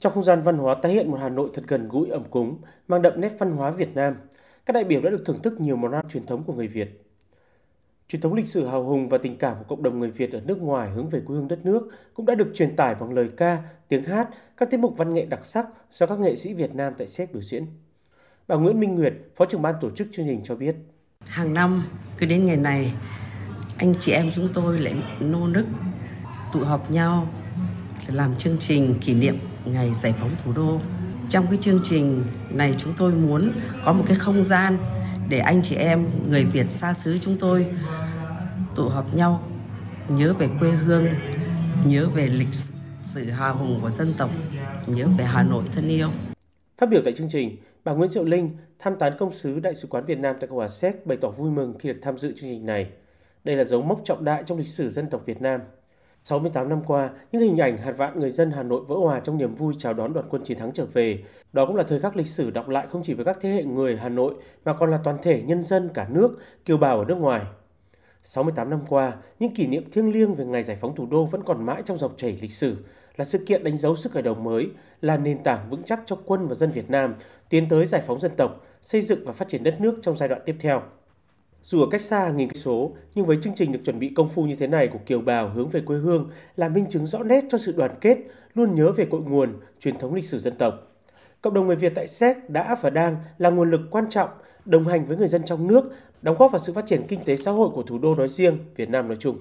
Trong không gian văn hóa tái hiện một Hà Nội thật gần gũi ẩm cúng, mang đậm nét văn hóa Việt Nam, các đại biểu đã được thưởng thức nhiều món ăn truyền thống của người Việt. Truyền thống lịch sử hào hùng và tình cảm của cộng đồng người Việt ở nước ngoài hướng về quê hương đất nước cũng đã được truyền tải bằng lời ca, tiếng hát, các tiết mục văn nghệ đặc sắc do các nghệ sĩ Việt Nam tại Séc biểu diễn. Bà Nguyễn Minh Nguyệt, Phó trưởng ban tổ chức chương trình cho biết. Hàng năm, cứ đến ngày này, anh chị em chúng tôi lại nô nức tụ họp nhau để làm chương trình kỷ niệm ngày giải phóng thủ đô. Trong cái chương trình này chúng tôi muốn có một cái không gian để anh chị em người Việt xa xứ chúng tôi tụ họp nhau nhớ về quê hương, nhớ về lịch sử hào hùng của dân tộc, nhớ về Hà Nội thân yêu. Phát biểu tại chương trình, bà Nguyễn Diệu Linh, tham tán công sứ Đại sứ quán Việt Nam tại Cộng hòa Séc bày tỏ vui mừng khi được tham dự chương trình này. Đây là dấu mốc trọng đại trong lịch sử dân tộc Việt Nam. 68 năm qua, những hình ảnh hạt vạn người dân Hà Nội vỡ hòa trong niềm vui chào đón đoàn quân chiến thắng trở về. Đó cũng là thời khắc lịch sử đọc lại không chỉ với các thế hệ người Hà Nội mà còn là toàn thể nhân dân cả nước, kiều bào ở nước ngoài. 68 năm qua, những kỷ niệm thiêng liêng về ngày giải phóng thủ đô vẫn còn mãi trong dòng chảy lịch sử, là sự kiện đánh dấu sức khởi đầu mới, là nền tảng vững chắc cho quân và dân Việt Nam tiến tới giải phóng dân tộc, xây dựng và phát triển đất nước trong giai đoạn tiếp theo. Dù ở cách xa nghìn cây số, nhưng với chương trình được chuẩn bị công phu như thế này của kiều bào hướng về quê hương là minh chứng rõ nét cho sự đoàn kết, luôn nhớ về cội nguồn, truyền thống lịch sử dân tộc. Cộng đồng người Việt tại Séc đã và đang là nguồn lực quan trọng đồng hành với người dân trong nước, đóng góp vào sự phát triển kinh tế xã hội của thủ đô nói riêng, Việt Nam nói chung.